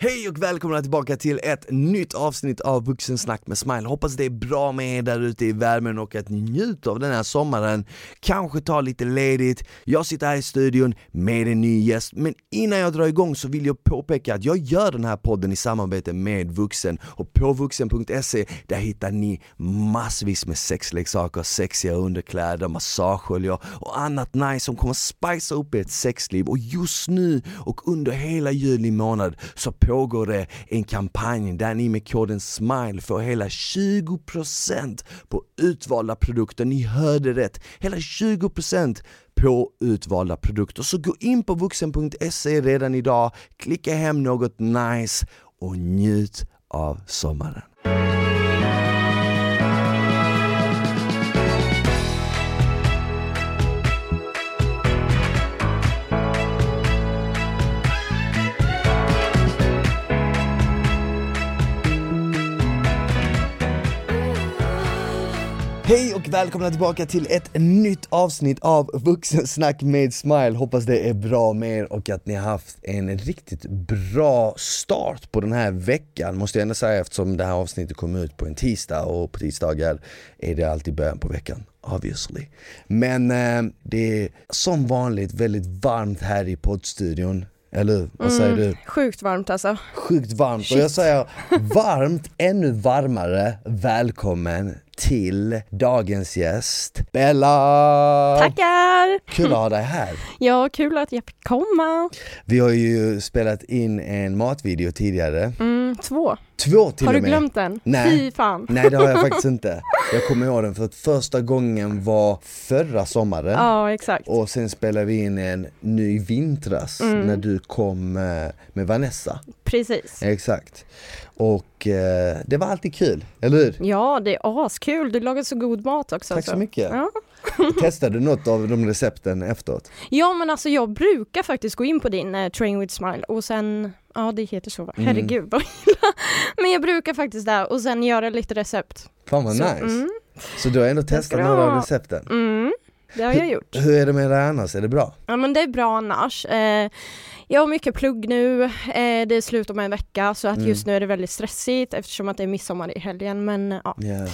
Hej och välkomna tillbaka till ett nytt avsnitt av Vuxensnack med Smile. Hoppas det är bra med er där ute i värmen och att ni njuter av den här sommaren. Kanske ta lite ledigt. Jag sitter här i studion med en ny gäst, men innan jag drar igång så vill jag påpeka att jag gör den här podden i samarbete med Vuxen och på vuxen.se där hittar ni massvis med sexleksaker, sexiga underkläder, massageoljor och annat nice som kommer spicea upp ert sexliv och just nu och under hela juli månad så pågår det en kampanj där ni med koden SMILE får hela 20% på utvalda produkter. Ni hörde rätt, hela 20% på utvalda produkter. Så gå in på vuxen.se redan idag, klicka hem något nice och njut av sommaren. Hej och välkomna tillbaka till ett nytt avsnitt av Vuxensnack med Smile. Hoppas det är bra med er och att ni har haft en riktigt bra start på den här veckan måste jag ändå säga eftersom det här avsnittet kommer ut på en tisdag och på tisdagar är det alltid början på veckan obviously. Men eh, det är som vanligt väldigt varmt här i poddstudion. Eller hur? Vad säger du? Sjukt varmt alltså. Sjukt varmt och jag säger varmt, ännu varmare välkommen till dagens gäst Bella! Tackar! Kul att ha dig här! Ja, kul att jag fick komma. Vi har ju spelat in en matvideo tidigare, Mm, två. två till Har du och med. glömt den? Nej. Fy fan. Nej det har jag faktiskt inte. Jag kommer ihåg den för att första gången var förra sommaren Ja, exakt. och sen spelade vi in en ny vintras Mm. när du kom eh, med Vanessa. Precis. Exakt. Och eh, det var alltid kul, eller hur? Ja, det är askul. Du lagar så god mat också. Tack så alltså. mycket. Ja. Testade du något av de recepten efteråt? ja, men alltså jag brukar faktiskt gå in på din eh, Train with Smile och sen, ja det heter så? Mm. Herregud vad illa. Men jag brukar faktiskt det och sen göra lite recept. Fan vad Så, nice. mm, Så du har ändå testat några av recepten? mm, det har jag gjort. Hur är det med det annars? Är det bra? Ja men det är bra annars. Eh, jag har mycket plugg nu, eh, det är slut om en vecka så att Mm. just nu är det väldigt stressigt eftersom att det är midsommar i helgen men ja, Ja.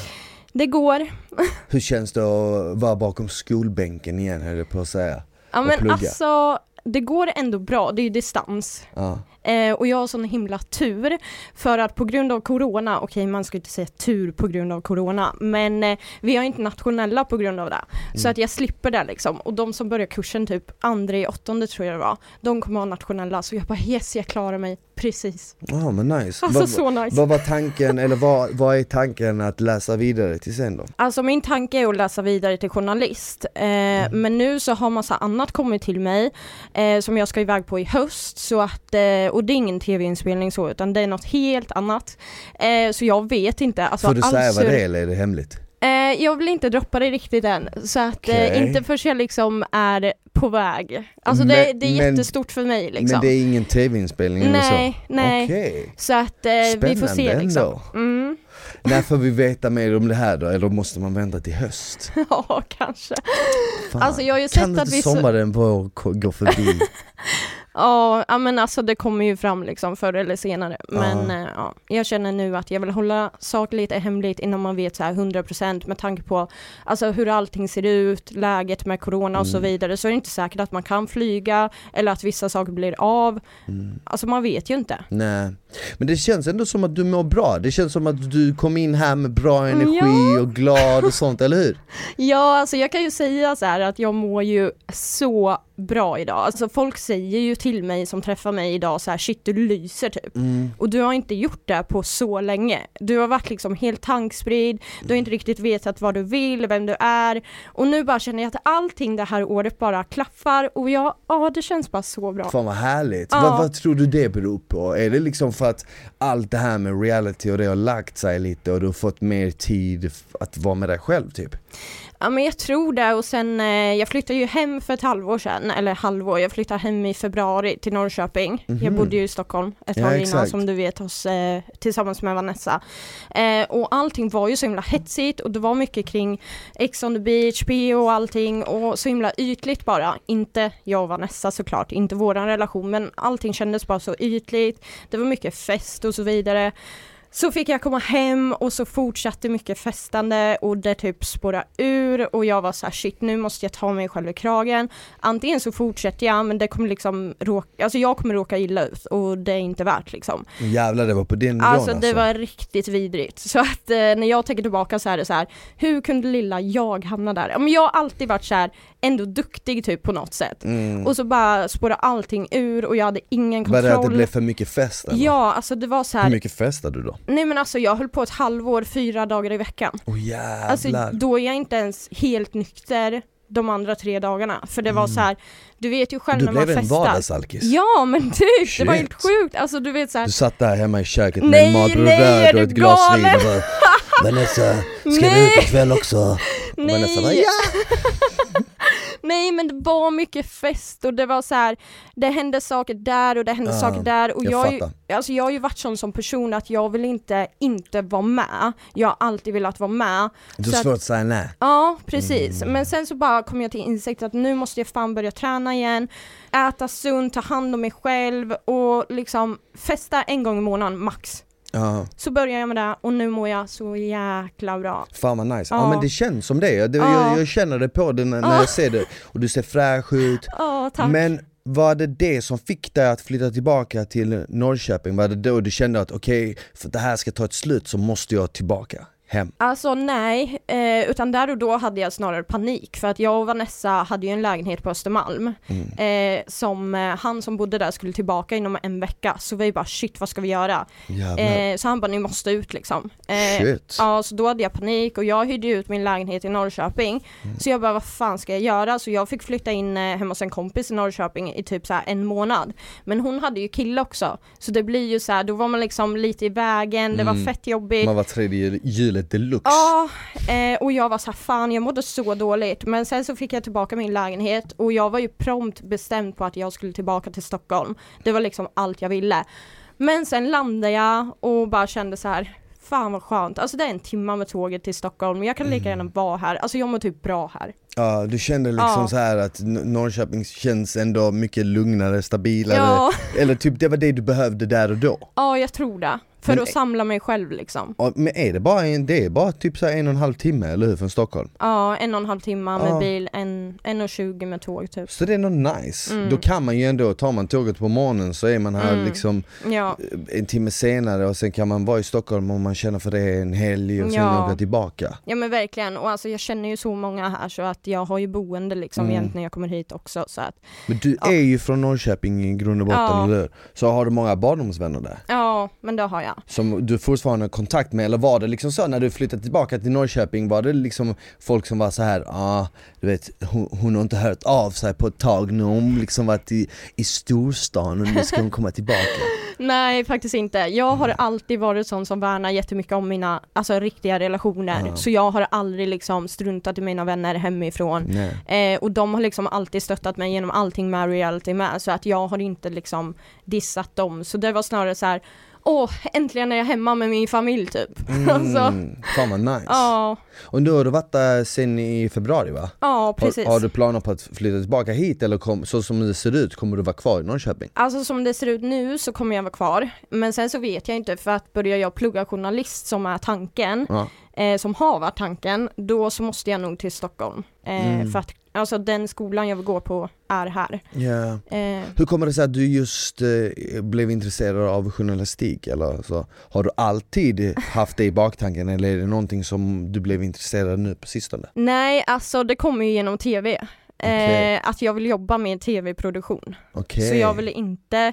det går. Hur känns det att vara bakom skolbänken igen höll jag på att säga? Ja men plugga. alltså det går ändå bra, det är ju distans. Ja. Eh, och jag har sån himla tur för att på grund av corona, okej man ska inte säga tur på grund av corona, men eh, vi har inte nationella på grund av det. Så Mm. att jag slipper det liksom. Och de som börjar kursen typ andra i åttonde tror jag det var, de kommer ha nationella. Så jag bara yes, jag klarar mig precis. Ja men nice. Alltså vad, så nice. vad var tanken, eller vad, vad är tanken att läsa vidare till sen då? Alltså min tanke är att läsa vidare till journalist. Eh, Mm. Men nu så har massa annat kommit till mig eh, som jag ska iväg på i höst. Så att, eh, och det är ingen tv-inspelning så utan det är något helt annat. Eh, så jag vet inte. Alltså, Får du säga vad sur- det är eller är det hemligt? Eh, jag vill inte droppa det riktigt än. Så att eh, inte förrän jag liksom är på väg. Alltså det, Men- det är men- jättestort för mig liksom. Men det är ingen tv-inspelning eller så? nej, nej. Okej. Så att eh, vi får se liksom. Mm. När får vi veta mer om det här då, eller måste man vänta till höst? ja, kanske. Fan. Alltså jag har ju kan sett att inte vi... så- sommaren bara gå förbi? Ja, ja, men alltså det kommer ju fram liksom förr eller senare. Men Ja. eh, ja, jag känner nu att jag vill hålla saker lite hemligt innan man vet så här 100% med tanke på alltså hur allting ser ut, läget med corona och så Mm. vidare. Så är det inte säkert att man kan flyga eller att vissa saker blir av. Mm. Alltså man vet ju inte. Nej, men det känns ändå som att du mår bra, det känns som att du kom in här med bra energi Ja. och glad och sånt, eller hur? Ja, alltså jag kan ju säga så här att jag mår ju så bra idag. Alltså folk säger ju till mig som träffar mig idag så här shit du lyser typ. Mm. Och du har inte gjort det på så länge. Du har varit liksom helt tankspridd, du har inte riktigt vetat vad du vill, vem du är. Och nu bara känner jag att allting det här året bara klaffar och jag, ja det känns bara så bra. Fan vad härligt, Ja. vad, vad tror du det beror på? Är det liksom för att allt det här med reality och det har lagt sig lite och du har fått mer tid att vara med dig själv typ? Ja men jag tror det och sen eh, jag flyttade ju hem för ett halvår sedan, eller halvår, jag flyttade hem i februari till Norrköping. Jag Mhm. bodde ju i Stockholm ett Ja, tag innan exakt. som du vet hos, eh, tillsammans med Vanessa. Eh, och allting var ju så himla hetsigt och det var mycket kring Ex on the beach, PO och allting och så himla ytligt bara. Inte jag och Vanessa såklart, inte våran relation men allting kändes bara så ytligt. Det var mycket fest och så vidare. Så fick jag komma hem och så fortsatte mycket festande och det typ spårade ur och jag var så här shit nu måste jag ta mig själv i kragen. Antingen så fortsätter jag men det kommer liksom råka, alltså jag kommer råka illa ut och det är inte värt liksom. Jävlar det var på den nivån Alltså det var riktigt vidrigt. Så att eh, när jag tänker tillbaka så är det så här, hur kunde lilla jag hamna där? Men jag har alltid varit så här, ändå duktig typ på något sätt. mm. Och så bara spårade allting ur och jag hade ingen Var kontroll. det att det blev för mycket fest eller? Ja, alltså det var så Hur här, mycket festade du då? Nej men alltså jag höll på ett halvår, fyra dagar i veckan. Oh, jävlar! Alltså då är jag inte ens helt nykter de andra tre dagarna. För det var så här, du vet ju själv du när man blev en festar. vardagsalkis? Ja men typ, det var helt sjukt. Alltså du vet så här, Du satt där hemma i köket med Nej, en Marlboro nej, är röd du och ett glas vin och bara Vanessa, ska vi Nej. ut ikväll också? Och nej. Vanessa bara ja! Nej men det var mycket fest och det var så här, det hände saker där och det hände Ja, saker där och jag jag, ju, alltså jag har ju varit sån som person att jag vill inte inte vara med. Jag har alltid velat vara med. Du har svårt att säga nej. Ja precis, Mm. men sen så bara kom jag till insikt att nu måste jag fan börja träna igen, äta sunt, ta hand om mig själv och liksom festa en gång i månaden max. Ja, Så började jag med det och nu mår jag så jäkla bra. fan vad nice. Ja, Ja. men det känns som det, det Ja. jag, jag känner det på det när, när Ja. jag ser det och du ser fräsch ut. Ja tack. Men var det det som fick dig att flytta tillbaka till Norrköping? Var det då du kände att okej, för att det här ska ta ett slut så måste jag tillbaka hem? Alltså nej, eh, utan där och då hade jag snarare panik för att jag och Vanessa hade ju en lägenhet på Östermalm Mm. eh, som eh, han som bodde där skulle tillbaka inom en vecka så vi bara shit vad ska vi göra? Eh, så han bara ni måste ut liksom. Eh, Shit. Ja, så då hade jag panik och jag hyrde ut min lägenhet i Norrköping. Mm. Så jag bara, vad fan ska jag göra? Så jag fick flytta in eh, hemma hos en kompis i Norrköping i typ så en månad. Men hon hade ju kille också. Så det blir ju så här, då var man liksom lite i vägen, det var Mm. fett jobbigt. Man var tredje hjulet deluxe. Ja, eh, och jag var så här, fan jag mådde så dåligt. Men sen så fick jag tillbaka min lägenhet och jag var ju prompt bestämd på att jag skulle tillbaka till Stockholm. Det var liksom allt jag ville. Men sen landade jag och bara kände så här, fan vad skönt. Alltså det är en timma med tåget till Stockholm, jag kan lika Mm. gärna vara här. Alltså jag mår typ bra här. Ja, du kände liksom Ja. så här att Norrköping känns ändå mycket lugnare, stabilare, Ja, eller typ det var det du behövde där och då. ja jag tror det. För Men- att samla mig själv liksom. Ja, Men är det bara en, det är bara typ så en och en halv timme, eller hur, från Stockholm? Ja, en och en halv timme med Ja. bil, en, en och tjugo med tåg typ. Så det är ändå nice. Mm. Då kan man ju ändå, tar man tåget på morgonen så är man här Mm. liksom Ja, en timme senare och sen kan man vara i Stockholm om man känner för det en helg och sen Ja. åka tillbaka. Ja men verkligen, och alltså jag känner ju så många här så att jag har ju boende liksom Mm. när jag kommer hit också så att Men du Ja. är ju från Norrköping i grund och botten, eller hur? Så har du många barndomsvänner där? Ja, men det har jag. Som du fortfarande har kontakt med, eller var det liksom så när du flyttade tillbaka till Norrköping, var det liksom folk som var så här, ja ah, du vet hon, hon har inte hört av sig på ett tag nu, hon liksom varit i, i storstan och nu ska hon komma tillbaka Nej faktiskt inte. Jag har alltid varit sån som värnar jättemycket om mina alltså, riktiga relationer. Ja. Så jag har aldrig liksom struntat i mina vänner hemifrån. Eh, och de har liksom alltid stöttat mig genom allting med reality med. Så att jag har inte liksom dissat dem. Så det var snarare så här. Åh, äntligen är jag hemma med min familj typ. alltså, Mm, fan vad nice. ja, Och nu har du varit där sen i februari va? ja precis. Har, har du planer på att flytta tillbaka hit eller kom, så som det ser ut, kommer du vara kvar i Norrköping? Alltså som det ser ut nu så kommer jag vara kvar. Men sen så vet jag inte för att börjar jag plugga journalist som är tanken, Ja. eh, som har varit tanken, då så måste jag nog till Stockholm. Eh, Mm. För att alltså den skolan jag vill gå på är här. Ja. Eh, Hur kommer det sig att du just eh, blev intresserad av journalistik eller så? Har du alltid haft det i baktanken eller är det någonting som du blev intresserad av nu på sistone? nej, alltså det kommer ju genom tv. Okej. Eh, att jag vill jobba med tv-produktion. Okej. Så jag vill inte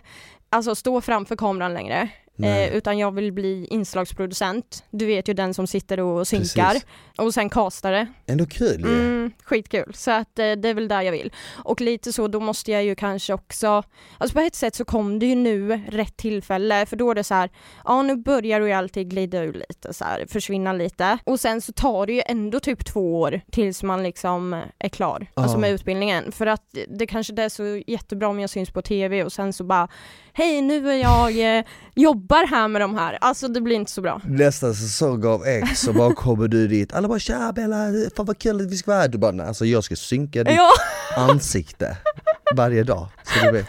alltså, stå framför kameran längre. Eh, utan jag vill bli inslagsproducent. Du vet ju den som sitter och synkar. Precis. Och sen castare. Ändå kul ju. Mm, skitkul. Så att eh, det är väl där jag vill. Och lite så, då måste jag ju kanske också, alltså på ett sätt så kom det ju nu rätt tillfälle, för då är det så här, ja nu börjar ju alltid glida ur lite så här, försvinna lite. Och sen så tar det ju ändå typ två år tills man liksom är klar, alltså Ja. med utbildningen. För att det kanske inte är så jättebra om jag syns på TV och sen så bara, hej nu är jag, eh, jobbar här med de här. Alltså det blir inte så bra. Nästa säsong av X så bara kommer du dit, alla bara tja Bella, fan vad kul att vi ska vara här. Du bara, "Nej, alltså jag ska synka ditt Ja, ansikte varje dag, så du vet.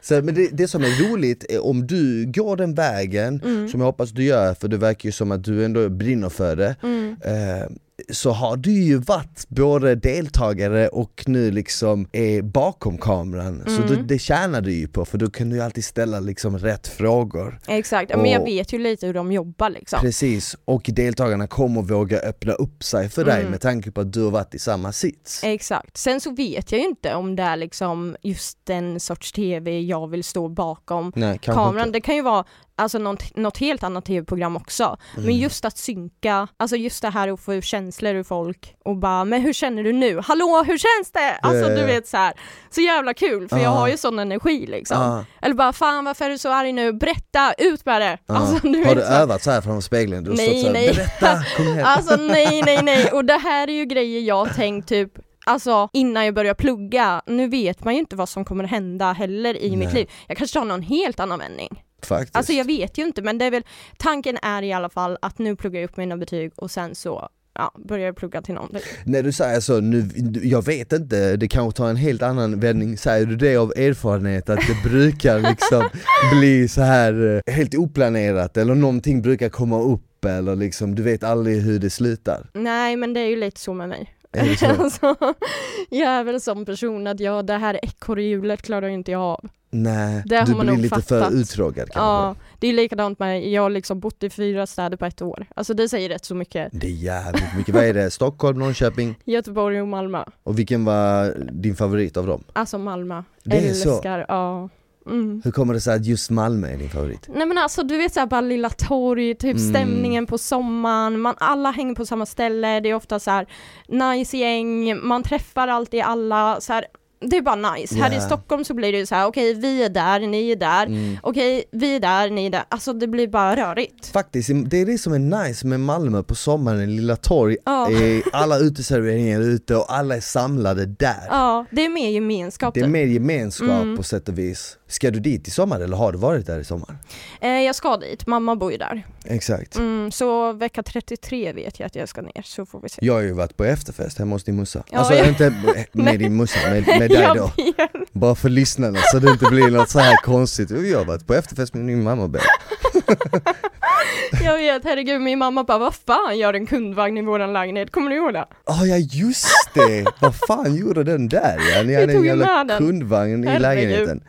Så, men det, det som är roligt är om du går den vägen, Mm. som jag hoppas du gör, för det verkar ju som att du ändå brinner för det, mm. eh, så har du ju varit både deltagare och nu liksom är bakom kameran. Så Mm. det, det tjänar du ju på, för då kan du ju alltid ställa liksom rätt frågor. exakt. Men jag vet ju lite hur de jobbar liksom. Precis, och deltagarna kommer våga öppna upp sig för dig Mm. med tanke på att du har varit i samma sits. Exakt. Sen så vet jag ju inte om det är liksom just den sorts TV jag vill stå bakom Nej, kameran. inte. Det kan ju vara alltså något, något helt annat tv-program också. Mm. Men just att synka, alltså just det här att få ur känslor ur folk och bara men hur känner du nu? Hallå hur känns det? Alltså du ja. vet så här. Så jävla kul för jag Ja. har ju sån energi liksom. Ah, Eller bara fan varför är du så arg nu? Berätta, ut med det! ah. Alltså, du har du så här. övat så här framför spegeln? Du har Nej, stått här, nej. berätta, kom igen. Alltså nej, nej, nej. Och det här är ju grejer jag har tänkt typ Alltså innan jag börjar plugga, nu vet man ju inte vad som kommer hända heller i mitt Nej. liv. Jag kanske tar någon helt annan vändning. Faktiskt. Alltså jag vet ju inte men det är väl, tanken är i alla fall att nu pluggar jag upp mina betyg och sen så ja, börjar jag plugga till någonting. När du säger så, nu, jag vet inte, det kanske tar en helt annan vändning, säger du det av erfarenhet att det brukar liksom bli så här eh, helt oplanerat eller någonting brukar komma upp eller liksom, du vet aldrig hur det slutar? Nej men det är ju lite så med mig. Alltså, jag är väl som person att jag, det här ekorrhjulet klarar inte jag av. Nej, Det du blir lite för fattat. uttråkad kanske? Ja, det är likadant med, jag har liksom bott i fyra städer på ett år. Alltså det säger rätt så mycket. Det är jävligt mycket, vad är det? Stockholm, Norrköping? Göteborg och Malmö. Och vilken var din favorit av dem? Alltså Malmö. Det är så? Älskar, ja. Mm. Hur kommer det sig att just Malmö är din favorit? Nej men alltså du vet såhär bara Lilla Torg, typ Mm. stämningen på sommaren, man, alla hänger på samma ställe, det är ofta så här nice gäng, man träffar alltid alla, så här, det är bara nice. Här i. Stockholm så blir det ju så här: okej vi är där, ni är där, Mm. okej vi är där, ni är där, alltså det blir bara rörigt. Faktiskt, det är det som är nice med Malmö på sommaren, Lilla Torg, är alla uteserveringar är ute och alla är samlade där. Ja, det är mer gemenskap Det är typ. mer gemenskap Mm. på sätt och vis. Ska du dit i sommar eller har du varit där i sommar? Eh, jag ska dit, mamma bor ju där. Exakt. Mm, så vecka 33 vet jag att jag ska ner, så får vi se. Jag har ju varit på efterfest hemma hos din morsa. Ja, alltså jag- inte med din morsa, med, med dig då. Bara för lyssnarna så det inte blir något så här konstigt. Jag har varit på efterfest med min mamma Bell. Jag vet, herregud min mamma bara vad fan gör en kundvagn i våran lägenhet, kommer du ihåg det? Ah, ja just det! Vad fan gjorde den där ja? Ni hade en jävla kundvagn i Herregud. lägenheten.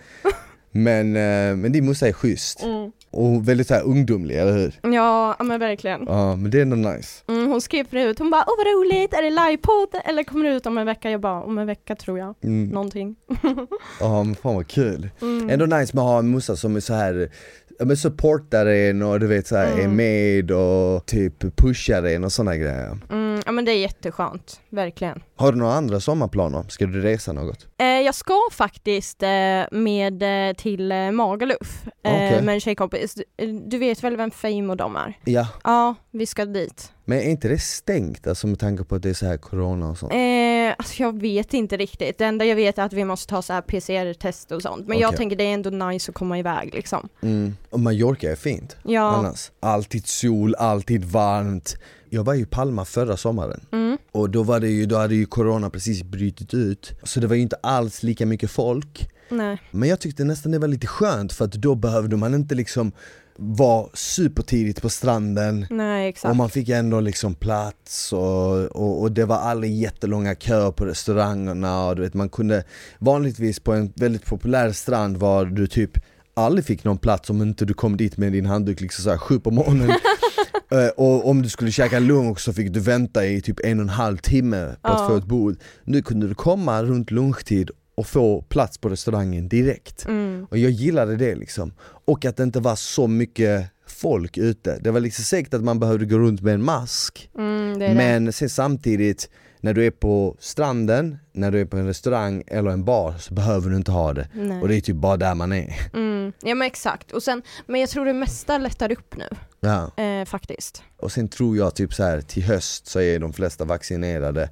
Men, eh, men din morsa är schysst. Mm. Och väldigt så här ungdomlig, eller hur? Ja, men verkligen. Ja, men det är ändå nice. Mm, hon skrev förut, hon bara åh vad roligt, är det livepodd eller kommer det ut om en vecka? Jag bara om en vecka tror jag, Mm. någonting. Ja men fan vad kul. Mm. Ändå nice med att ha en morsa som är så här men supportar en och du vet så här, är Mm. med och typ pushar en och sådana grejer. Mm, ja men det är jätteskönt, verkligen. Har du några andra sommarplaner? Ska du resa något? Eh, jag ska faktiskt eh, med eh, till eh, Magaluf eh, med en tjejkompis. Du, eh, du vet väl vem Fame och de är? Ja, Ja, vi ska dit. men är inte det stängt alltså med tanke på att det är så här corona och sånt? Eh, alltså jag vet inte riktigt. Det enda jag vet är att vi måste ta så här PCR-test och sånt. Men jag Okej. tänker det är ändå nice att komma iväg liksom. Mm. Och Mallorca är fint Ja. annars. Alltid sol, alltid varmt. Jag var ju i Palma förra sommaren Mm. och då, var det ju, då hade ju corona precis brutit ut så det var ju inte alls lika mycket folk Nej. Men jag tyckte nästan det var lite skönt för att då behövde man inte liksom vara supertidigt på stranden Nej, och man fick ändå liksom plats och, och, och det var aldrig jättelånga köer på restaurangerna och du vet man kunde Vanligtvis på en väldigt populär strand var du typ aldrig fick någon plats om inte du kom dit med din handduk liksom såhär sju på morgonen Eh, Och om du skulle käka lunch så fick du vänta i typ en och en halv timme på att Ja. få ett bord Nu kunde du komma runt lunchtid och få plats på restaurangen direkt. Mm. Och jag gillade det liksom. Och att det inte var så mycket folk ute. Det var liksom säkert att man behövde gå runt med en mask, Mm, är det. men sen samtidigt när du är på stranden, när du är på en restaurang eller en bar så behöver du inte ha det. Nej. Och det är typ bara där man är. Mm. Ja men exakt, och sen, men jag tror det mesta lättar upp nu, Ja. eh, faktiskt. Och sen tror jag typ så här till höst så är de flesta vaccinerade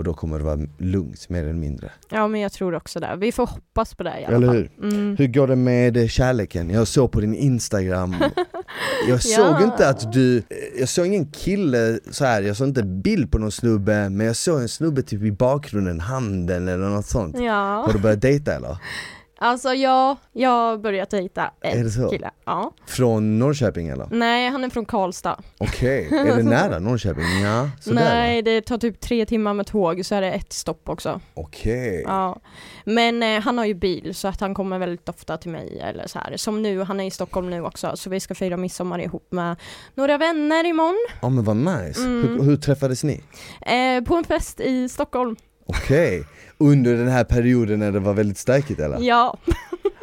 och då kommer det vara lugnt mer eller mindre. Ja men jag tror också det. Vi får hoppas på det i alla Eller fall. hur? Mm. Hur går det med kärleken? Jag såg på din instagram Jag såg Ja. inte att du, jag såg ingen kille så här. jag såg inte bild på någon snubbe Men jag såg en snubbe typ i bakgrunden, handen eller något sånt Ja, Har du börjat dejta eller? alltså ja, jag har börjat dejta Är det så? en kille. Ja. Från Norrköping eller? Nej, han är från Karlstad. Okej, är det nära Norrköping? Ja, sådär Nej, det tar typ tre timmar med tåg så är det ett stopp också. Okej, Ja. Men eh, han har ju bil så att han kommer väldigt ofta till mig eller så här. Som nu, han är i Stockholm nu också så vi ska fira midsommar ihop med några vänner imorgon. ja men vad nice. Mm. Hur, hur träffades ni? Eh, på en fest i Stockholm. Okej, under den här perioden när det var väldigt stökigt eller? Ja,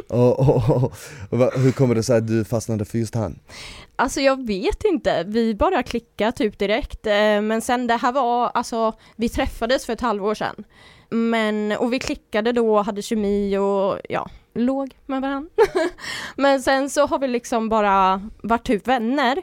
Och, och, och, och, hur kommer det sig att du fastnade för just han? alltså jag vet inte. Vi bara klickade typ direkt. Eh, men sen det här var, alltså vi träffades för ett halvår sedan. Men, och vi klickade då, hade kemi och ja, låg med varandra. men sen så har vi liksom bara varit typ vänner.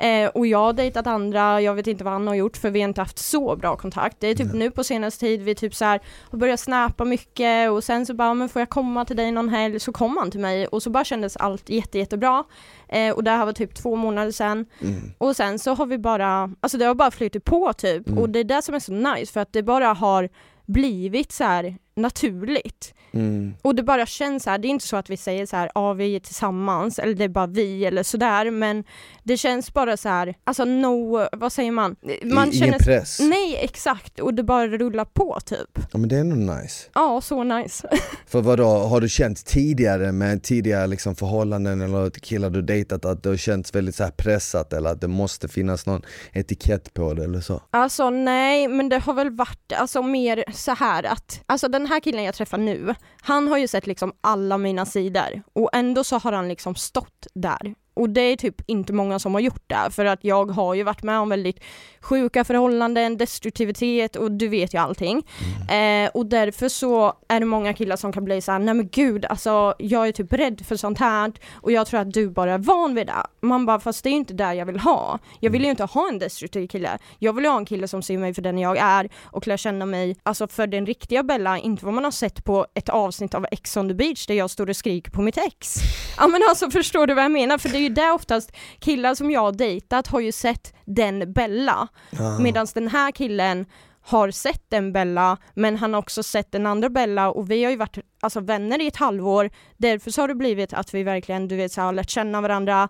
Eh, och jag har dejtat andra, jag vet inte vad han har gjort för vi har inte haft så bra kontakt. Det är typ Nej. nu på senaste tid vi typ så här har börjat snappa mycket och sen så bara, men får jag komma till dig någon helg? Så kom han till mig och så bara kändes allt jätte, jättebra. Eh, och det här var typ två månader sedan. Mm. Och sen så har vi bara, alltså det har bara flutit på typ Mm. och det är det som är så nice för att det bara har blivit så här naturligt. Mm. Och det bara känns så här, det är inte så att vi säger så här, ja vi är tillsammans eller det är bara vi eller sådär men det känns bara så här, alltså no, vad säger man? Man I, känner ingen press? Nej exakt, och det bara rullar på typ. Ja men det är ändå nice. Ja, så nice. För vad då har du känt tidigare med tidigare liksom förhållanden eller killar du dejtat att det har känts väldigt så pressat eller att det måste finnas någon etikett på det eller så? Alltså nej, men det har väl varit alltså mer så här att, alltså den här killen jag träffar nu, han har ju sett liksom alla mina sidor och ändå så har han liksom stått där. Och det är typ inte många som har gjort det, för att jag har ju varit med om väldigt sjuka förhållanden, destruktivitet och du vet ju allting. Eh, och därför så är det många killar som kan bli så här: nej men gud, alltså jag är typ rädd för sånt här och jag tror att du bara är van vid det. Man bara, fast det är inte det jag vill ha. Jag vill ju inte ha en destruktiv kille. Jag vill ha en kille som ser mig för den jag är och lär känna mig, alltså för den riktiga Bella, inte vad man har sett på ett avsnitt av Ex on the beach där jag står och skriker på mitt ex. Ja men alltså förstår du vad jag menar? För det är ju det oftast, killar som jag har dejtat har ju sett den Bella. Ja. Medan den här killen har sett en Bella, men han har också sett den andra Bella och vi har ju varit alltså, vänner i ett halvår. Därför så har det blivit att vi verkligen, du vet, så har lärt känna varandra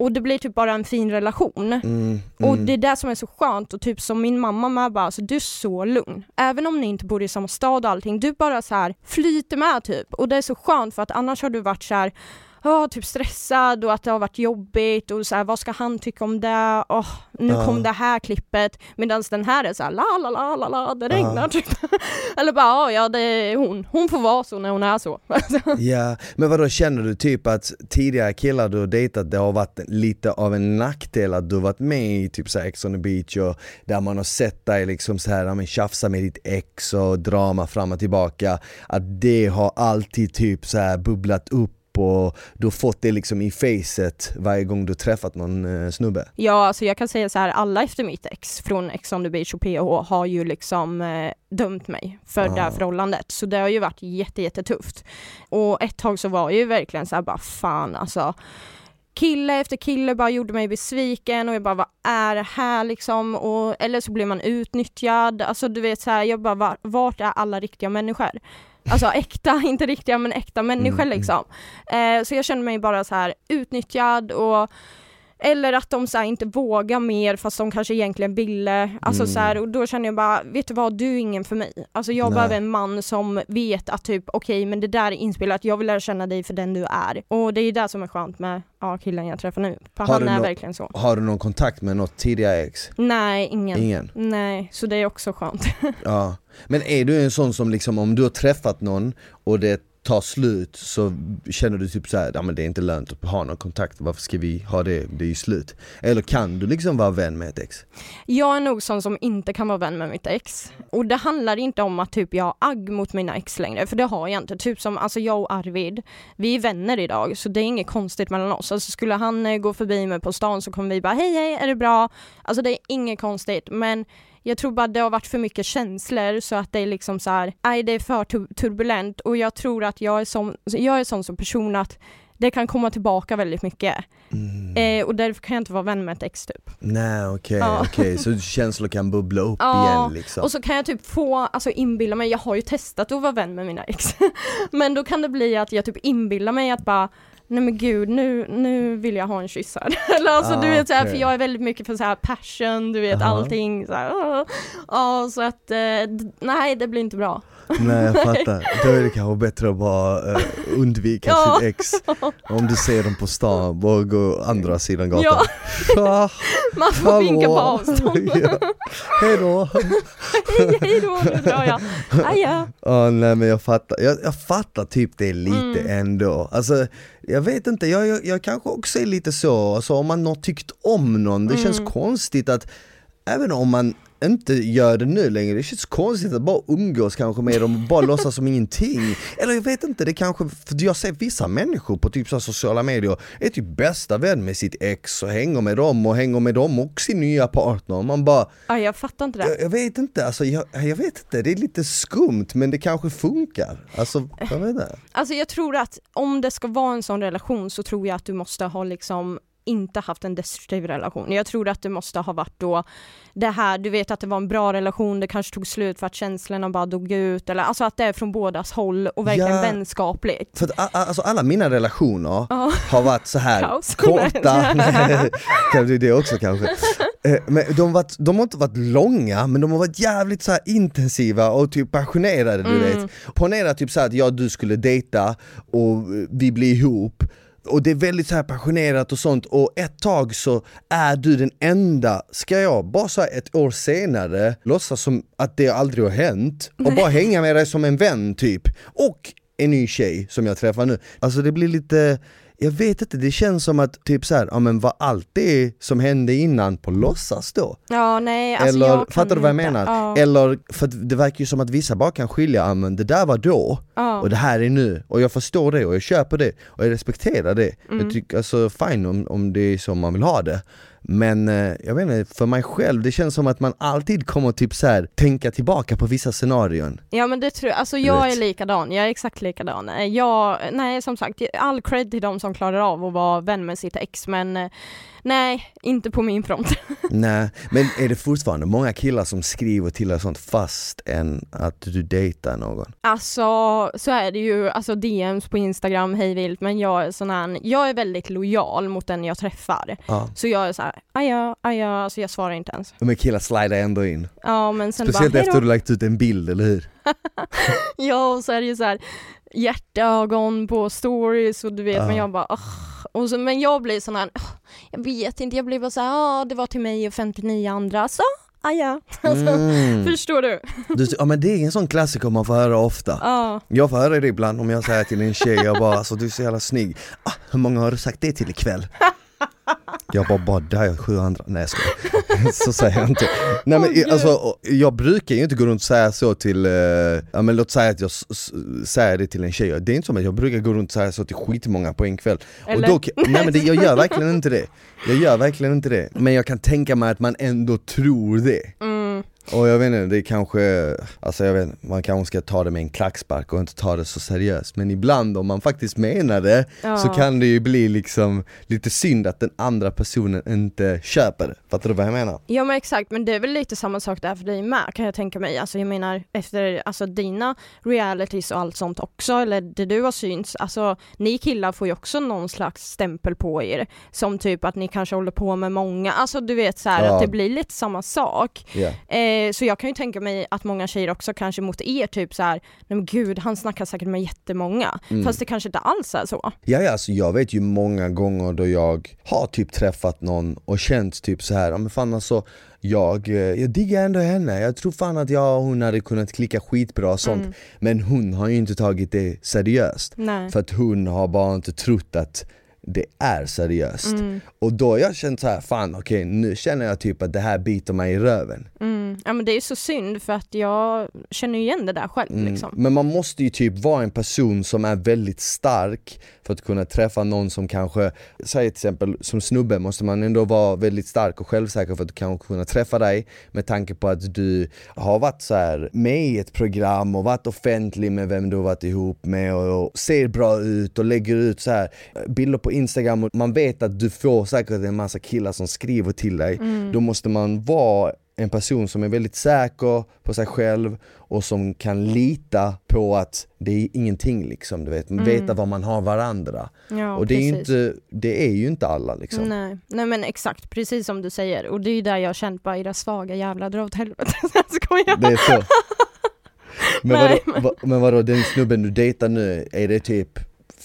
och det blir typ bara en fin relation. Mm, Och mm. det är det som är så skönt och typ som min mamma med bara, alltså du är så lugn. Även om ni inte bor i samma stad och allting, du bara så här flyter med typ. Och det är så skönt för att annars har du varit så här Ja, typ stressad och att det har varit jobbigt och så här, vad ska han tycka om det? Åh, nu Ja. kom det här klippet. Medan den här är så här, la la la la la, det regnar typ. Eller bara, "Ja, ja det är hon. Hon får vara så när hon är så. Ja, men vad då känner du typ att tidigare killar du har dejtat det har varit lite av en nackdel att du har varit med i typ så här Ex on the beach och där man har sett dig liksom så här, ja, men tjafsa med ditt ex och drama fram och tillbaka att det har alltid typ så här bubblat upp och du har fått det liksom i facet varje gång du träffat någon eh, snubbe? Ja, alltså jag kan säga så här, alla efter mitt ex från Ex on the beach och PH har ju liksom eh, dömt mig för det här Ah. förhållandet. Så det har ju varit jätte, jättetufft. Och ett tag så var jag ju verkligen så här, bara fan alltså. Kille efter kille bara gjorde mig besviken och jag bara vad är det här liksom? Och, eller så blir man utnyttjad. Alltså du vet så här, jag bara var, vart är alla riktiga människor? Alltså äkta, inte riktiga men äkta människor Mm, mm. liksom. Eh, så jag kände mig bara så här utnyttjad och Eller att de så inte vågar mer fast de kanske egentligen ville. Alltså Mm. så här, och då känner jag bara, vet du vad, du är ingen för mig. Alltså jag Nej. behöver en man som vet att typ, okej men det där är inspelat, jag vill lära känna dig för den du är. Och det är ju det som är skönt med ja, killen jag träffar nu. För Har han du är nå- verkligen så. Har du någon kontakt med något tidigare ex? Nej, ingen. Ingen? Nej, så det är också skönt. Ja. Men är du en sån som liksom om du har träffat någon och det tar slut så känner du typ såhär, ja men det är inte lönt att ha någon kontakt, varför ska vi ha det, det är ju slut. Eller kan du liksom vara vän med ett ex? Jag är nog sån som inte kan vara vän med mitt ex. Och det handlar inte om att typ jag har agg mot mina ex längre, för det har jag inte. Typ som alltså jag och Arvid, vi är vänner idag så det är inget konstigt mellan oss. Alltså skulle han eh, gå förbi mig på stan så kommer vi bara hej hej, är det bra? Alltså det är inget konstigt men jag tror bara det har varit för mycket känslor så att det är liksom så här, nej det är för tu- turbulent och jag tror att jag är sån, jag är sån som person att det kan komma tillbaka väldigt mycket. Mm. Eh, och därför kan jag inte vara vän med ett ex typ. Nej okej, Ja. okej, så känslor kan bubbla upp Ja, igen liksom? Och så kan jag typ få, alltså inbilla mig, jag har ju testat att vara vän med mina ex. Men då kan det bli att jag typ inbillar mig att bara Nej men gud, nu, nu vill jag ha en kyss här. Eller alltså Ah, du vet såhär, för jag är väldigt mycket för så här passion, du vet Aha. allting så här, åh. Ja så att, eh, nej det blir inte bra. Nej jag fattar, då är det kanske bättre att bara eh, undvika Ja. sitt ex Om du ser dem på stan, bara gå andra sidan gatan Ja. Man får vinka på avstånd. ja. Hejdå! Hej, hej då, nu drar jag. Adjö. Ja nej men jag fattar, jag, jag fattar typ det lite Mm. ändå Alltså jag vet inte, jag, jag, jag kanske också är lite så, alltså, om man har tyckt om någon, det känns Mm. konstigt att Även om man inte gör det nu längre, det känns konstigt att bara umgås kanske med dem och bara låtsas som ingenting Eller jag vet inte, det kanske, för jag ser vissa människor på typ så sociala medier är typ bästa vän med sitt ex och hänger med dem och hänger med dem och sin nya partner man bara Ja, jag fattar inte det. jag, jag vet inte, alltså jag, jag vet inte, det är lite skumt men det kanske funkar. Alltså, jag vet inte. Alltså jag tror att om det ska vara en sån relation så tror jag att du måste ha liksom inte haft en destruktiv relation. Jag tror att det måste ha varit då det här, du vet att det var en bra relation, det kanske tog slut för att känslorna bara dog ut eller alltså att det är från bådas håll och verkligen Ja. vänskapligt. För att, alltså alla mina relationer Ja. har varit så här Kaos. korta, det också kanske. Eh, Men de, har varit, de har inte varit långa men de har varit jävligt så intensiva och typ passionerade du Mm. vet. Ponera typ så att jag och du skulle dejta och vi blir ihop och det är väldigt så här passionerat och sånt och ett tag så är du den enda, ska jag bara så ett år senare låtsas som att det aldrig har hänt och bara hänga med dig som en vän typ. Och en ny tjej som jag träffar nu. Alltså det blir lite, jag vet inte, det känns som att typ så här, ja men var allt det som hände innan på låtsas då? Ja nej, alltså Eller, jag fattar du vad jag menar? Ja, Eller, för det verkar ju som att vissa bara kan skilja, ja men det där var då ja. och det här är nu och jag förstår det och jag köper det och jag respekterar det. Mm. Jag tycker alltså fine om, om det är så man vill ha det. Men eh, jag vet inte, för mig själv, det känns som att man alltid kommer typ så här tänka tillbaka på vissa scenarion. Ja men det tror jag, alltså jag vet. är likadan, jag är exakt likadan. Eh, Jag, nej som sagt, all cred till de som klarar av att vara vän med sitt ex men eh, nej, inte på min front. Nej, men är det fortfarande många killar som skriver till och sånt fast än att du dejtar någon? Alltså så är det ju, alltså DMs på Instagram hej vilt men jag är sån här, jag är väldigt lojal mot den jag träffar. Ja. Så jag är så här, aja, aja, alltså jag svarar inte ens. Men killar slidar ändå in. Ja men sen Speciellt bara, efter hejdå. du lagt ut en bild, eller hur? Ja och så är det ju så här hjärtögon på stories och du vet Ja. men jag bara "Ugh." och så, Men jag blir sån här, "Ugh, jag vet inte, jag blir bara så här, ja det var till mig och 59 andra, så aja. Alltså, Mm. Förstår du? Du, ja men det är en sån klassiker man får höra ofta. Ja. Jag får höra det ibland om jag säger till en tjej, jag bara alltså du är så jävla snygg. Ah, hur många har du sagt det till ikväll? Jag bara, bara där är sju andra, nej jag skojar. Så säger jag inte. Nej men Gud. alltså, jag brukar ju inte gå runt och säga så till, eh, ja men låt säga att jag säger det till en tjej, det är inte som att jag brukar gå runt och säga så till skitmånga på en kväll. Eller? Och då, nej men det, jag gör verkligen inte det. Jag gör verkligen inte det. Men jag kan tänka mig att man ändå tror det. Mm. Och jag vet inte, det är kanske, alltså jag vet man kanske ska ta det med en klackspark och inte ta det så seriöst Men ibland om man faktiskt menar det Ja. så kan det ju bli liksom lite synd att den andra personen inte köper det, fattar du vad jag menar? Ja men exakt, men det är väl lite samma sak där för dig med kan jag tänka mig. Alltså jag menar efter alltså, dina realities och allt sånt också, eller det du har synts, alltså ni killar får ju också någon slags stämpel på er. Som typ att ni kanske håller på med många, alltså du vet så här Ja. att det blir lite samma sak. Ja. Eh, så jag kan ju tänka mig att många tjejer också kanske mot er typ så här, nej men gud han snackar säkert med jättemånga. Mm. Fast det kanske inte alls är så. Ja, ja alltså jag vet ju många gånger då jag har typ träffat någon och känt typ så här, men fan alltså jag, eh, jag diggar ändå henne, jag tror fan att jag och hon hade kunnat klicka skitbra och sånt Mm. Men hon har ju inte tagit det seriöst Nej. För att hon har bara inte trott att det är seriöst Mm, Och då har jag känt så här, fan okej nu känner jag typ att det här biter mig i röven mm. Ja men det är så synd för att jag känner ju igen det där själv Mm. liksom. Men man måste ju typ vara en person som är väldigt stark för att kunna träffa någon som kanske, säg till exempel som snubbe måste man ändå vara väldigt stark och självsäker för att kanske kunna träffa dig med tanke på att du har varit så här med i ett program och varit offentlig med vem du har varit ihop med och, och ser bra ut och lägger ut så här bilder på instagram och man vet att du får säkert en massa killar som skriver till dig Mm. då måste man vara en person som är väldigt säker på sig själv och som kan lita på att det är ingenting liksom, du vet, Mm. veta vad man har varandra. Ja, och det är, ju precis. inte, det är ju inte alla liksom. Nej. Nej men exakt, precis som du säger. Och det är ju där jag känt bara era svaga jävlar dra åt helvete. jag skojar. Det är så. Men, Nej, vadå, va, men vadå, den snubben du dejtar nu, är det typ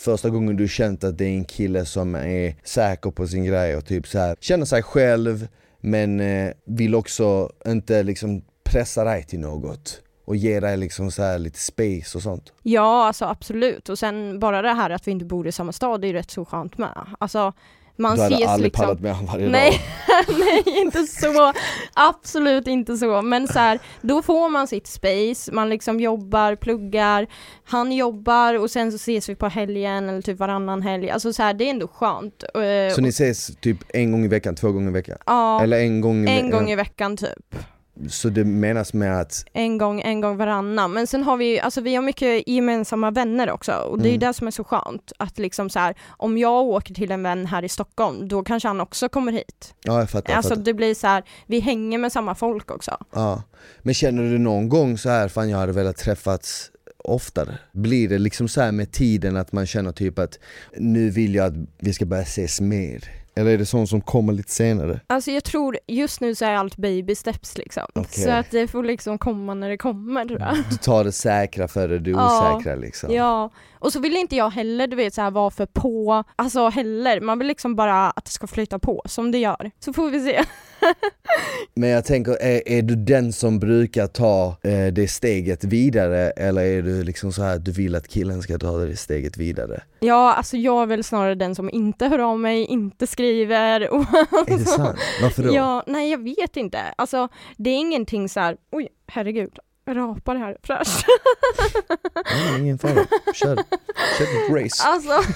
första gången du känt att det är en kille som är säker på sin grej och typ så här känner sig själv men eh, vill också inte liksom pressa dig till något och ge dig liksom så här lite space och sånt. Ja alltså absolut. Och sen bara det här att vi inte bor i samma stad det är ju rätt så skönt med. Alltså man du hade ses aldrig liksom pallat med honom varje Nej, dag. nej inte så, absolut inte så, men så här, då får man sitt space, man liksom jobbar, pluggar, han jobbar och sen så ses vi på helgen eller typ varannan helg, alltså så här, det är ändå skönt. Eh, Så ni ses typ en gång i veckan, två gånger i veckan? ja, Eller en gång i en gång i veckan typ. Så det menas med att, En gång, en gång varannan. Men sen har vi, alltså vi har mycket gemensamma vänner också och det är Mm. det som är så skönt. Att liksom så här, om jag åker till en vän här i Stockholm, då kanske han också kommer hit. ja jag fattar, jag Alltså fattar. det blir så här, vi hänger med samma folk också. Ja. Men känner du någon gång så här, fan jag hade velat träffats oftare? Blir det liksom så med tiden att man känner typ att nu vill jag att vi ska börja ses mer? Eller är det sånt som kommer lite senare? Alltså jag tror, just nu så är allt baby steps liksom. Okej. Så att det får liksom komma när det kommer tror jag. Du tar det säkra före det Ja. osäkra liksom? Ja, och så vill inte jag heller du vet så här vara för på, alltså heller, man vill liksom bara att det ska flyta på som det gör. Så får vi se. Men jag tänker, är, är du den som brukar ta eh, det steget vidare eller är du liksom så här att du vill att killen ska ta det steget vidare? Ja, alltså jag är väl snarare den som inte hör av mig, inte skriver och Är det sant? Varför då? Ja, nej jag vet inte. Alltså det är ingenting så här, oj herregud, jag rapar här fräscht. Nej, ingen fara, kör, kör race Alltså,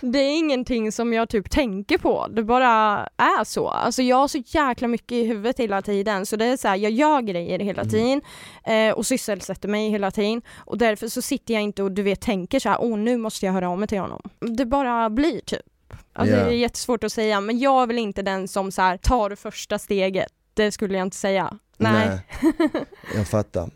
det är ingenting som jag typ tänker på, det bara är så. Alltså jag har så jäkla mycket i huvudet hela tiden, så det är så här, jag gör grejer hela Mm. tiden eh, och sysselsätter mig hela tiden och därför så sitter jag inte och du vet tänker så här, åh nu måste jag höra av mig till honom. Det bara blir typ. Alltså Ja. det är jättesvårt att säga, men jag är väl inte den som så här, tar det första steget. Det skulle jag inte säga. Nej. jag fattar.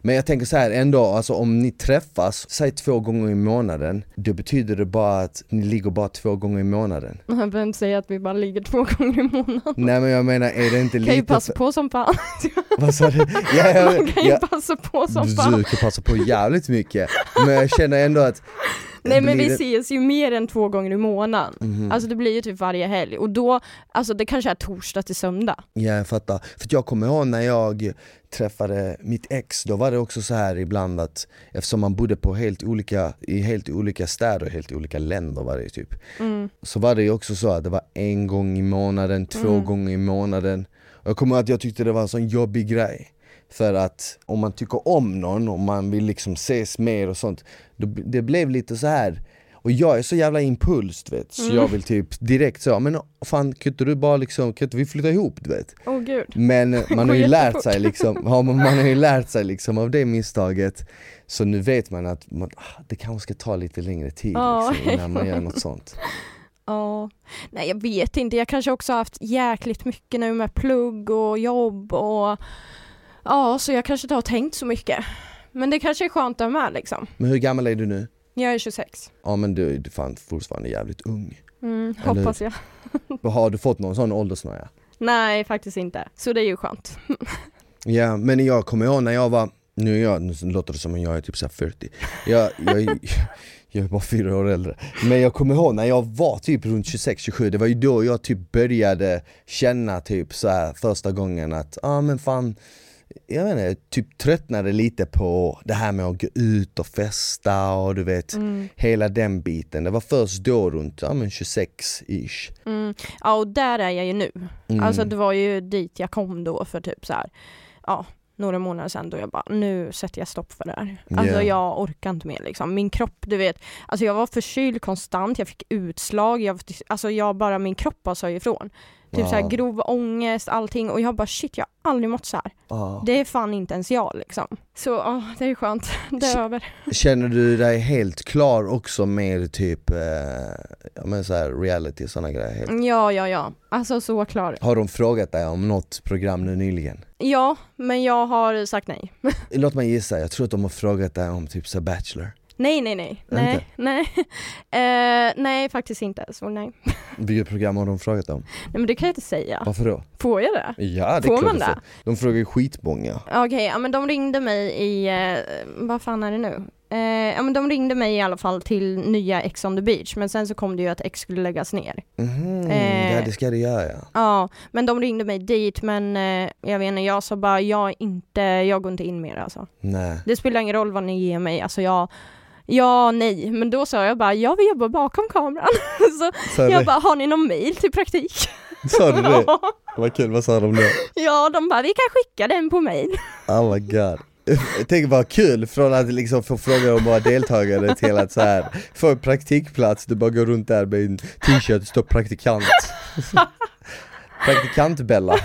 Men jag tänker så här ändå, alltså om ni träffas, säg två gånger i månaden, då betyder det bara att ni ligger bara två gånger i månaden. Behöver inte säga att vi bara ligger två gånger i månaden. Nej men jag menar, är det inte Kan ju lite... passa på som fan. Vad sa du? Ja, ja, Man kan ju ja, passa på som fan. du kan passa på jävligt mycket, men jag känner ändå att Nej men vi ses ju mer än två gånger i månaden. Mhm. Alltså det blir ju typ varje helg och då, alltså det kanske är torsdag till söndag. Ja jag fattar, för jag kommer ihåg när jag träffade mitt ex, då var det också så här ibland att eftersom man bodde på helt olika, i helt olika städer och helt olika länder var det typ Mm. Så var det ju också så att det var en gång i månaden, två Mm. gånger i månaden och Jag kommer ihåg att jag tyckte det var en sån jobbig grej För att om man tycker om någon och man vill liksom ses mer och sånt då, Det blev lite så här Och jag är så jävla impuls du vet, så Mm. jag vill typ direkt så, men fan kan inte du bara liksom, kan inte vi flytta ihop du vet? Åh gud. Men eh, man har ju lärt sig liksom, ja, man har ju lärt sig liksom av det misstaget Så nu vet man att man, ah, det kanske ska ta lite längre tid Ja. liksom, innan man gör något sånt Ja, nej jag vet inte. Jag kanske också haft jäkligt mycket nu med plugg och jobb och ja, så jag kanske inte har tänkt så mycket. Men det kanske är skönt att ha med liksom. Men hur gammal är du nu? Jag är 26. Ja men du är fan fortfarande jävligt ung Mm, hoppas jag. Har du fått någon sån åldersnoja? Nej, faktiskt inte. Så det är ju skönt. Ja men jag kommer ihåg när jag var, nu, är jag, nu låter det som att jag är typ så här 40 jag, jag, jag är bara fyra år äldre Men jag kommer ihåg när jag var typ runt 26-27, det var ju då jag typ började känna typ så här första gången att, ja ah, men fan jag vet inte, typ tröttnade lite på det här med att gå ut och festa och du vet Mm. hela den biten. Det var först då runt, ja men 26-ish. Mm. Ja, och där är jag ju nu. Mm. Alltså det var ju dit jag kom då för typ så här, ja, några månader sedan då jag bara, nu sätter jag stopp för det här. Alltså Ja. jag orkar inte mer liksom. Min kropp, du vet, alltså jag var förkyld konstant, jag fick utslag, jag, alltså jag bara, min kropp bara sa ifrån. Typ så här grov ångest, allting och jag bara shit jag har aldrig mått så här. Ja. Det är fan inte ens jag liksom. Så ja, det är skönt, det är över. Känner du dig helt klar också med typ, eh, ja men så här reality och sådana grejer? Helt. Ja, ja, ja. Alltså så klar. Har de frågat dig om något program nu nyligen? Ja, men jag har sagt nej. Låt mig gissa, jag tror att de har frågat dig om typ så Bachelor. Nej, nej, nej. Nej, nej. Eh, nej, faktiskt inte. Så nej. Vilket program har de frågat om? Nej men det kan jag inte säga. Varför då? Får jag det? Ja det är Får klart man det? De frågar ju skitmånga. Okej, ja men de ringde mig i, eh, vad fan är det nu? Eh, ja men de ringde mig i alla fall till nya Ex on the beach men sen så kom det ju att Ex skulle läggas ner. Mhm, Eh. ja det ska det göra ja. Ja, men de ringde mig dit men jag vet inte, jag sa bara jag är inte, jag går inte in mer alltså. Nej. Det spelar ingen roll vad ni ger mig, alltså jag Ja, nej, men då sa jag bara, jag vill jobba bakom kameran. så Sa jag bara, har ni någon mail till praktik? sa du det? Vad kul, vad sa de då? ja, de bara, vi kan skicka den på mail. Oh my god. Tänk vad kul från att liksom få fråga om våra deltagare till att så här få en praktikplats, du bara går runt där med en t-shirt, det står praktikant. Praktikant-Bella.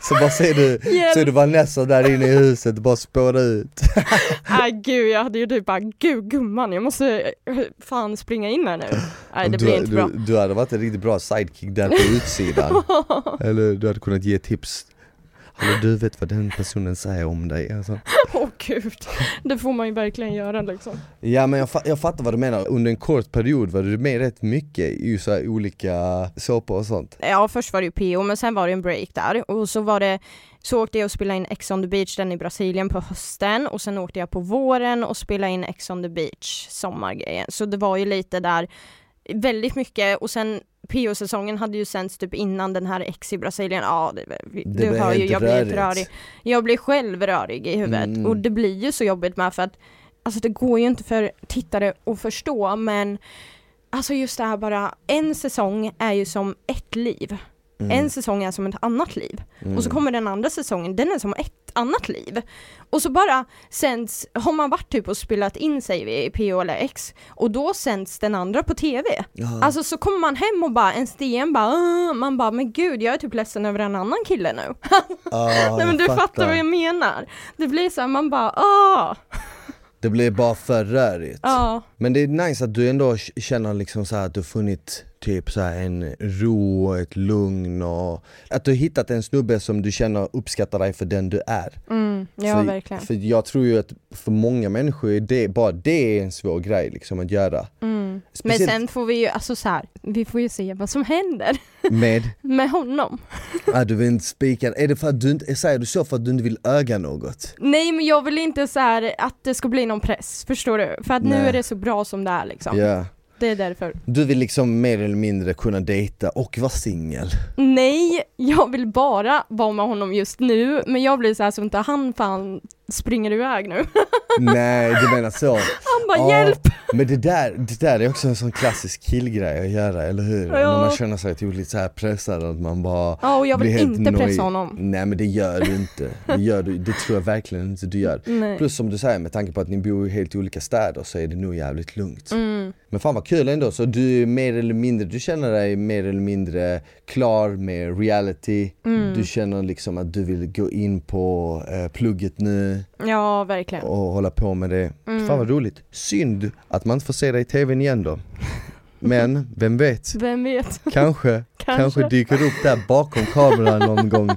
Så bara ser du, Hjälp. ser du Vanessa där inne i huset, bara spåra ut. Nej gud, jag hade ju typ bara, gud gumman, jag måste fan springa in här nu. Nej det du, blir inte du, bra. du hade varit en riktigt bra sidekick där på utsidan. Eller du hade kunnat ge tips. Hallå du vet vad den personen säger om dig alltså. Gud, det får man ju verkligen göra liksom. Ja men jag, fa- jag fattar vad du menar, under en kort period var du med rätt mycket i så här olika såpor och sånt. Ja först var det ju PO men sen var det en break där. Och så var det så åkte jag och spelade in Ex on the beach den i Brasilien på hösten. Och sen åkte jag på våren och spelade in Ex on the beach sommargrejen. Så det var ju lite där väldigt mycket. Och sen PO-säsongen hade ju sänts typ innan den här Ex i Brasilien. Ja, det, Det du hör ju, jag blir rörig. Jag blir själv rörig i huvudet Mm. och det blir ju så jobbigt med för att alltså det går ju inte för tittare att förstå men alltså just det här bara en säsong är ju som ett liv. Mm. En säsong är som ett annat liv. Mm. Och så kommer den andra säsongen, den är som ett annat liv. Och så bara sänds, har man varit typ och spelat in vi i PO eller X och då sänds den andra på TV. ja. Alltså så kommer man hem och bara, ens DM bara, "Åh", man bara men gud jag är typ ledsen över en annan kille nu. Ja, Nej men du fattar. vad jag menar. Det blir så här, man bara åh, Det blir bara för rörigt ja. Men det är nice att du ändå känner liksom så här att du funnit typ så en ro och ett lugn och att du hittat en snubbe som du känner uppskattar dig för den du är Mm, ja för, verkligen. För jag tror ju att för många människor är det, bara det är en svår grej liksom att göra Mm. Men sen får vi ju, alltså så här, vi får ju se vad som händer med, med honom. att du vill inte spika, är det för att du inte, säger du så för att du inte vill öga något? Nej men jag vill inte så här att det ska bli någon press, förstår du? För att nu Nej. är det så bra som det är liksom. Ja, Det är därför. du vill liksom mer eller mindre kunna dejta och vara singel Nej, jag vill bara vara med honom just nu, men jag blir så här så inte han fan springer iväg nu. Nej du menar så. Han bara Ja, hjälp! Men det där, det där är också en sån klassisk killgrej att göra, eller hur? Ja. När man känner sig typ lite så här pressad att man bara Ja och jag vill inte pressa nojig. honom. Nej men det gör du inte, det, gör du, det tror jag verkligen inte du gör. Nej. Plus som du säger, med tanke på att ni bor i helt olika städer så är det nog jävligt lugnt. Mm. Men fan vad kul ändå, så du är mer eller mindre, du känner dig mer eller mindre klar med reality Mm. Du känner liksom att du vill gå in på eh, plugget nu Ja verkligen. och hålla på med det Mm. Fan vad roligt, synd att man inte får se dig i tvn igen då Men vem vet, Vem vet? kanske, kanske, Kanske. dyker upp där bakom kameran någon gång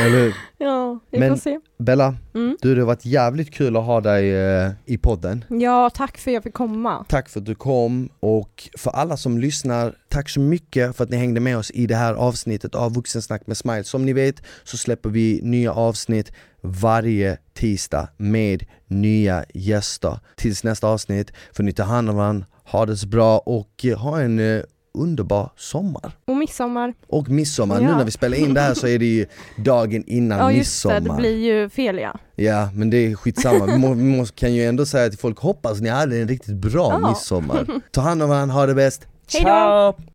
Eller hur? Ja, vi Men- får se. Bella, Mm. du det har varit jävligt kul att ha dig eh, i podden Ja, tack för att jag fick komma. Tack för att du kom och för alla som lyssnar, tack så mycket för att ni hängde med oss i det här avsnittet av Vuxensnack med Smile. Som ni vet så släpper vi nya avsnitt varje tisdag med nya gäster. Tills nästa avsnitt får ni ta hand om varandra, ha det så bra och eh, ha en eh, underbar sommar. Och midsommar. Och midsommar, nu Ja. när vi spelar in det här så är det ju dagen innan Ja just det, midsommar. det blir ju fel ja. Ja men det är skitsamma, vi må, vi må, kan ju ändå säga till folk hoppas ni hade en riktigt bra Ja. midsommar. Ta hand om varandra, ha det bäst. Hej då.